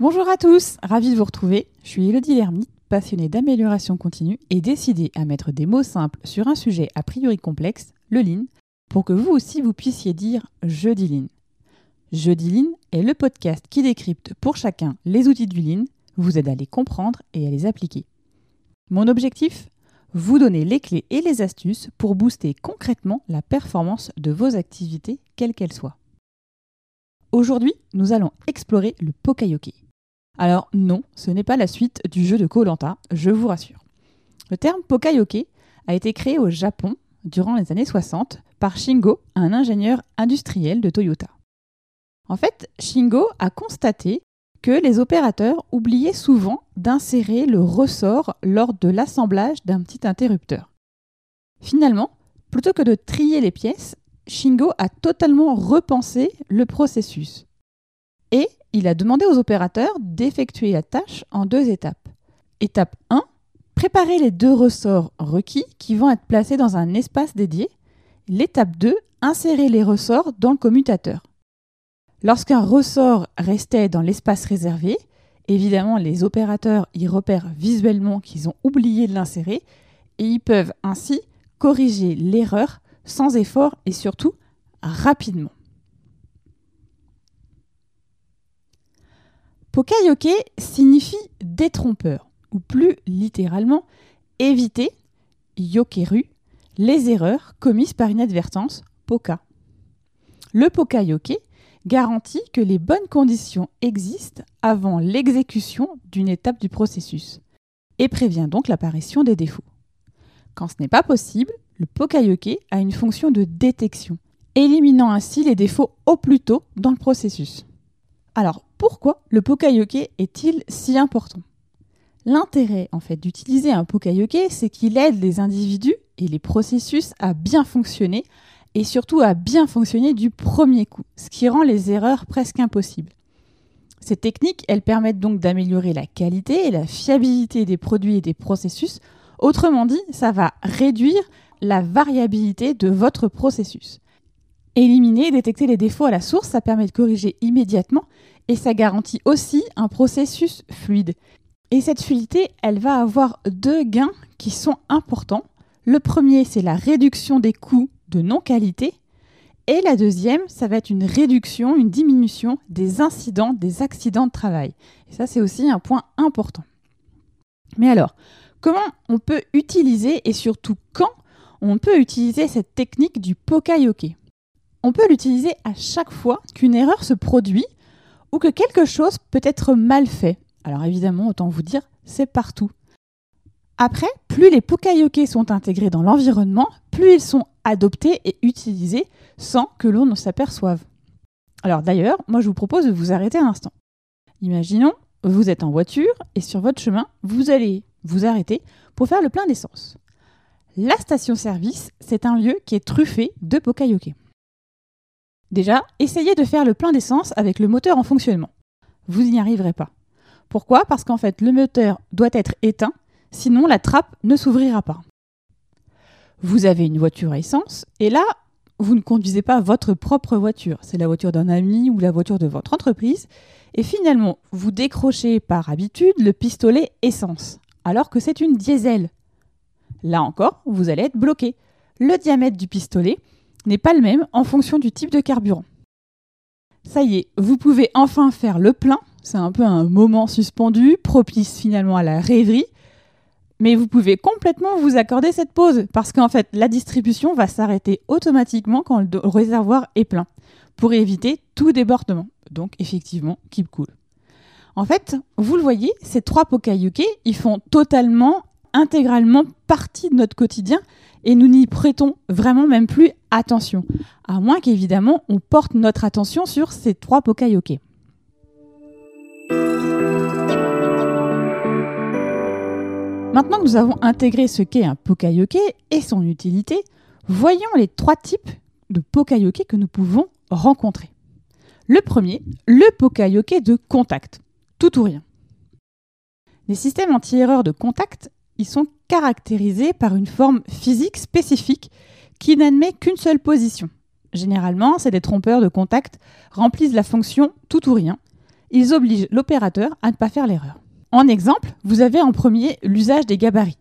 Bonjour à tous, ravi de vous retrouver. Je suis Elodie Lermite, passionnée d'amélioration continue et décidée à mettre des mots simples sur un sujet a priori complexe, le lean, pour que vous aussi vous puissiez dire je dis lean. Je lean est le podcast qui décrypte pour chacun les outils du lean, vous aide à les comprendre et à les appliquer. Mon objectif? Vous donner les clés et les astuces pour booster concrètement la performance de vos activités, quelles qu'elles soient. Aujourd'hui, nous allons explorer le Pokayoke. Alors non, ce n'est pas la suite du jeu de Koh-Lanta, je vous rassure. Le terme Pokayoke a été créé au Japon durant les années 60 par Shingo, un ingénieur industriel de Toyota. En fait, Shingo a constaté que les opérateurs oubliaient souvent d'insérer le ressort lors de l'assemblage d'un petit interrupteur. Finalement, plutôt que de trier les pièces, Shingo a totalement repensé le processus. Et il a demandé aux opérateurs d'effectuer la tâche en deux étapes. Étape 1, préparer les deux ressorts requis qui vont être placés dans un espace dédié. L'étape 2, insérer les ressorts dans le commutateur. Lorsqu'un ressort restait dans l'espace réservé, évidemment les opérateurs y repèrent visuellement qu'ils ont oublié de l'insérer et ils peuvent ainsi corriger l'erreur sans effort et surtout rapidement. Pokayoke signifie détrompeur, ou plus littéralement éviter, yokeru, les erreurs commises par inadvertance, poka. Le pokayoke garantit que les bonnes conditions existent avant l'exécution d'une étape du processus et prévient donc l'apparition des défauts. Quand ce n'est pas possible, le Pokayoke a une fonction de détection, éliminant ainsi les défauts au plus tôt dans le processus. Pourquoi le Pokayoke est-il si important? L'intérêt en fait d'utiliser un Pokayoke, c'est qu'il aide les individus et les processus à bien fonctionner et surtout à bien fonctionner du premier coup, ce qui rend les erreurs presque impossibles. Ces techniques, elles permettent donc d'améliorer la qualité et la fiabilité des produits et des processus. Autrement dit, ça va réduire la variabilité de votre processus. Éliminer et détecter les défauts à la source, ça permet de corriger immédiatement et ça garantit aussi un processus fluide. Et cette fluidité, elle va avoir deux gains qui sont importants. Le premier, c'est la réduction des coûts de non-qualité. Et la deuxième, ça va être une réduction, une diminution des incidents, des accidents de travail. Et ça, c'est aussi un point important. Mais alors, comment on peut utiliser et surtout quand on peut utiliser cette technique du pokayoke On peut l'utiliser à chaque fois qu'une erreur se produit ou que quelque chose peut être mal fait. Alors évidemment, autant vous dire, c'est partout. Après, plus les pokayoke sont intégrés dans l'environnement, plus ils sont adoptés et utilisés sans que l'on ne s'aperçoive. Alors d'ailleurs, moi je vous propose de vous arrêter un instant. Imaginons, vous êtes en voiture et sur votre chemin, vous allez vous arrêter pour faire le plein d'essence. La station-service, c'est un lieu qui est truffé de pokayoke. Déjà, essayez de faire le plein d'essence avec le moteur en fonctionnement. Vous n'y arriverez pas. Pourquoi? Parce qu'en fait, le moteur doit être éteint, sinon la trappe ne s'ouvrira pas. Vous avez une voiture essence, et là, vous ne conduisez pas votre propre voiture, c'est la voiture d'un ami ou la voiture de votre entreprise, et finalement, vous décrochez par habitude le pistolet essence, alors que c'est une diesel. Là encore, vous allez être bloqué. Le diamètre du pistolet n'est pas le même en fonction du type de carburant. Ça y est, vous pouvez enfin faire le plein. C'est un peu un moment suspendu, propice finalement à la rêverie. Mais vous pouvez complètement vous accorder cette pause parce qu'en fait, la distribution va s'arrêter automatiquement quand le réservoir est plein pour éviter tout débordement. Donc effectivement, keep cool. En fait, vous le voyez, ces trois Pokayuke, ils font totalement, intégralement partie de notre quotidien et nous n'y prêtons vraiment même plus attention, à moins qu'évidemment on porte notre attention sur ces trois Pokayoke. Maintenant que nous avons intégré ce qu'est un Pokayoke et son utilité, voyons les trois types de Pokayoke que nous pouvons rencontrer. Le premier, le Pokayoke de contact, tout ou rien. Les systèmes anti-erreurs de contact ils sont caractérisés par une forme physique spécifique qui n'admet qu'une seule position. Généralement, c'est des trompeurs de contact remplissent la fonction tout ou rien ils obligent l'opérateur à ne pas faire l'erreur. En exemple, vous avez en premier l'usage des gabarits.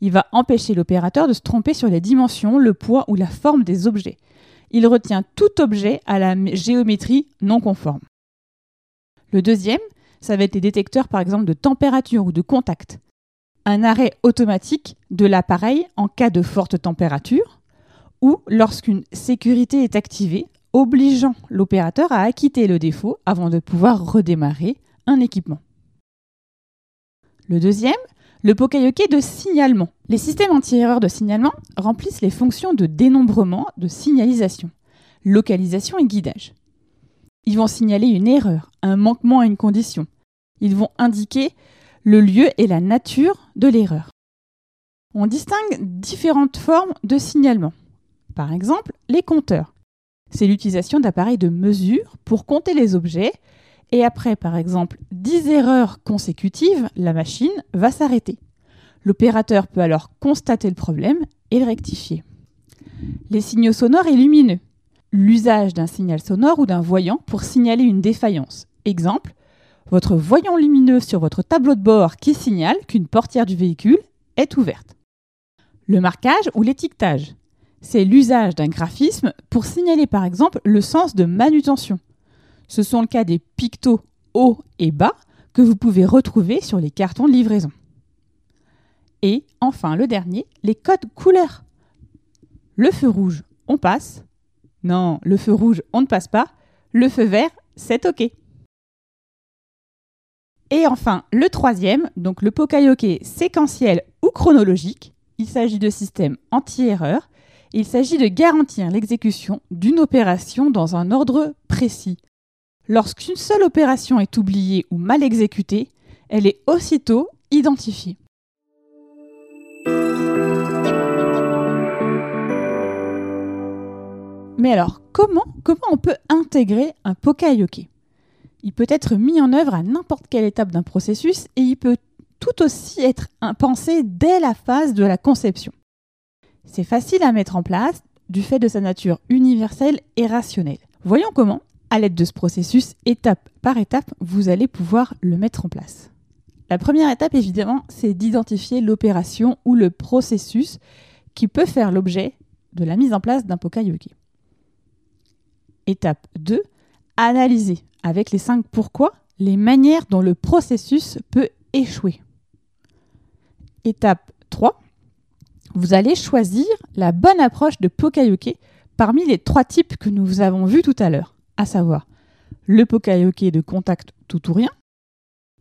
Il va empêcher l'opérateur de se tromper sur les dimensions, le poids ou la forme des objets. Il retient tout objet à la géométrie non conforme. Le deuxième, ça va être les détecteurs par exemple de température ou de contact. Un arrêt automatique de l'appareil en cas de forte température ou lorsqu'une sécurité est activée, obligeant l'opérateur à acquitter le défaut avant de pouvoir redémarrer un équipement. Le deuxième, le Pokayoke de signalement. Les systèmes anti-erreur de signalement remplissent les fonctions de dénombrement, de signalisation, localisation et guidage. Ils vont signaler une erreur, un manquement à une condition. Ils vont indiquer le lieu et la nature de l'erreur. On distingue différentes formes de signalement. Par exemple, les compteurs. C'est l'utilisation d'appareils de mesure pour compter les objets et après, par exemple, 10 erreurs consécutives, la machine va s'arrêter. L'opérateur peut alors constater le problème et le rectifier. Les signaux sonores et lumineux. L'usage d'un signal sonore ou d'un voyant pour signaler une défaillance. Exemple, votre voyant lumineux sur votre tableau de bord qui signale qu'une portière du véhicule est ouverte. Le marquage ou l'étiquetage. C'est l'usage d'un graphisme pour signaler par exemple le sens de manutention. Ce sont le cas des pictos haut et bas que vous pouvez retrouver sur les cartons de livraison. Et enfin, le dernier, les codes couleurs. Le feu rouge, on passe. Non, le feu rouge, on ne passe pas. Le feu vert, c'est OK. Et enfin, le troisième, donc le Pokayoke séquentiel ou chronologique. Il s'agit de systèmes anti-erreur. Il s'agit de garantir l'exécution d'une opération dans un ordre précis, Lorsqu'une seule opération est oubliée ou mal exécutée, elle est aussitôt identifiée. Mais alors, comment, comment on peut intégrer un Pokayoke Il peut être mis en œuvre à n'importe quelle étape d'un processus et il peut tout aussi être pensé dès la phase de la conception. C'est facile à mettre en place du fait de sa nature universelle et rationnelle. Voyons comment à l'aide de ce processus, étape par étape, vous allez pouvoir le mettre en place. La première étape, évidemment, c'est d'identifier l'opération ou le processus qui peut faire l'objet de la mise en place d'un Pokayoke. Étape 2, analyser avec les 5 pourquoi les manières dont le processus peut échouer. Étape 3, vous allez choisir la bonne approche de Pokayoke parmi les trois types que nous avons vus tout à l'heure à savoir le pokayoke de contact tout ou rien,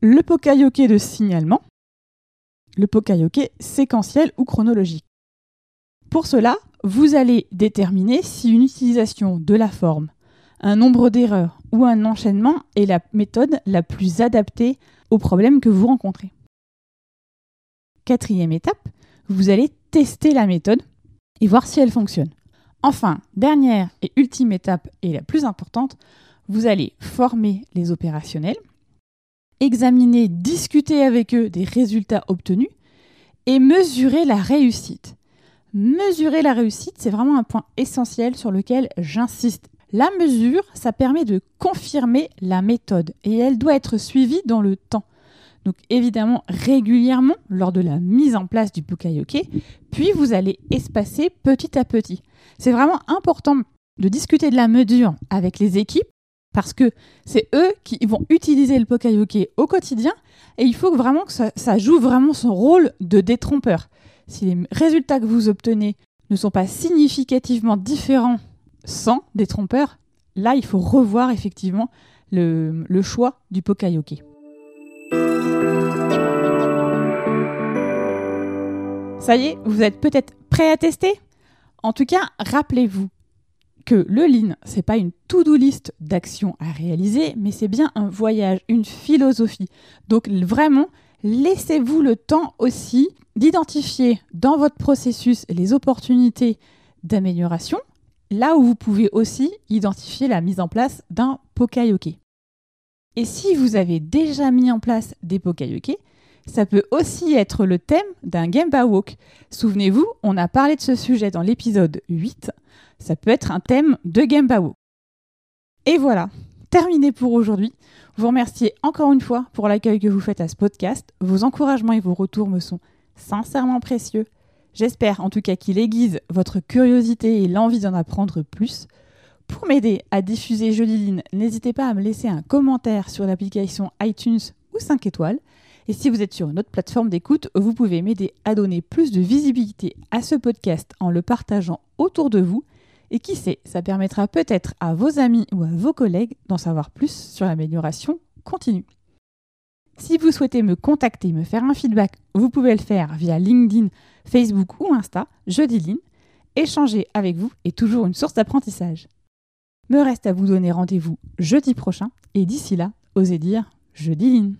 le pokayoke de signalement, le pokayoke séquentiel ou chronologique. Pour cela, vous allez déterminer si une utilisation de la forme, un nombre d'erreurs ou un enchaînement est la méthode la plus adaptée au problème que vous rencontrez. Quatrième étape, vous allez tester la méthode et voir si elle fonctionne. Enfin, dernière et ultime étape, et la plus importante, vous allez former les opérationnels, examiner, discuter avec eux des résultats obtenus et mesurer la réussite. Mesurer la réussite, c'est vraiment un point essentiel sur lequel j'insiste. La mesure, ça permet de confirmer la méthode et elle doit être suivie dans le temps. Donc évidemment régulièrement lors de la mise en place du Bukayoke, puis vous allez espacer petit à petit. C'est vraiment important de discuter de la mesure avec les équipes parce que c'est eux qui vont utiliser le Pokayoke au quotidien et il faut vraiment que ça, ça, joue vraiment son rôle de détrompeur. Si les résultats que vous obtenez ne sont pas significativement différents sans détrompeur, là il faut revoir effectivement le, le choix du Pokayoke. Ça y est, vous êtes peut-être prêt à tester? En tout cas, rappelez-vous que le Lean, c'est pas une to-do list d'actions à réaliser, mais c'est bien un voyage, une philosophie. Donc vraiment, laissez-vous le temps aussi d'identifier dans votre processus les opportunités d'amélioration, là où vous pouvez aussi identifier la mise en place d'un Pokayoke. Et si vous avez déjà mis en place des Pokayoke, ça peut aussi être le thème d'un Gemba Walk. Souvenez-vous, on a parlé de ce sujet dans l'épisode 8. Ça peut être un thème de Gemba Walk. Et voilà, terminé pour aujourd'hui. Vous remerciez encore une fois pour l'accueil que vous faites à ce podcast. Vos encouragements et vos retours me sont sincèrement précieux. J'espère en tout cas qu'il aiguise votre curiosité et l'envie d'en apprendre plus. Pour m'aider à diffuser Jolie n'hésitez pas à me laisser un commentaire sur l'application iTunes ou 5 étoiles. Et si vous êtes sur une autre plateforme d'écoute, vous pouvez m'aider à donner plus de visibilité à ce podcast en le partageant autour de vous. Et qui sait, ça permettra peut-être à vos amis ou à vos collègues d'en savoir plus sur l'amélioration continue. Si vous souhaitez me contacter, me faire un feedback, vous pouvez le faire via LinkedIn, Facebook ou Insta, Jeudi Échanger avec vous est toujours une source d'apprentissage. Me reste à vous donner rendez-vous jeudi prochain et d'ici là, osez dire Jeudi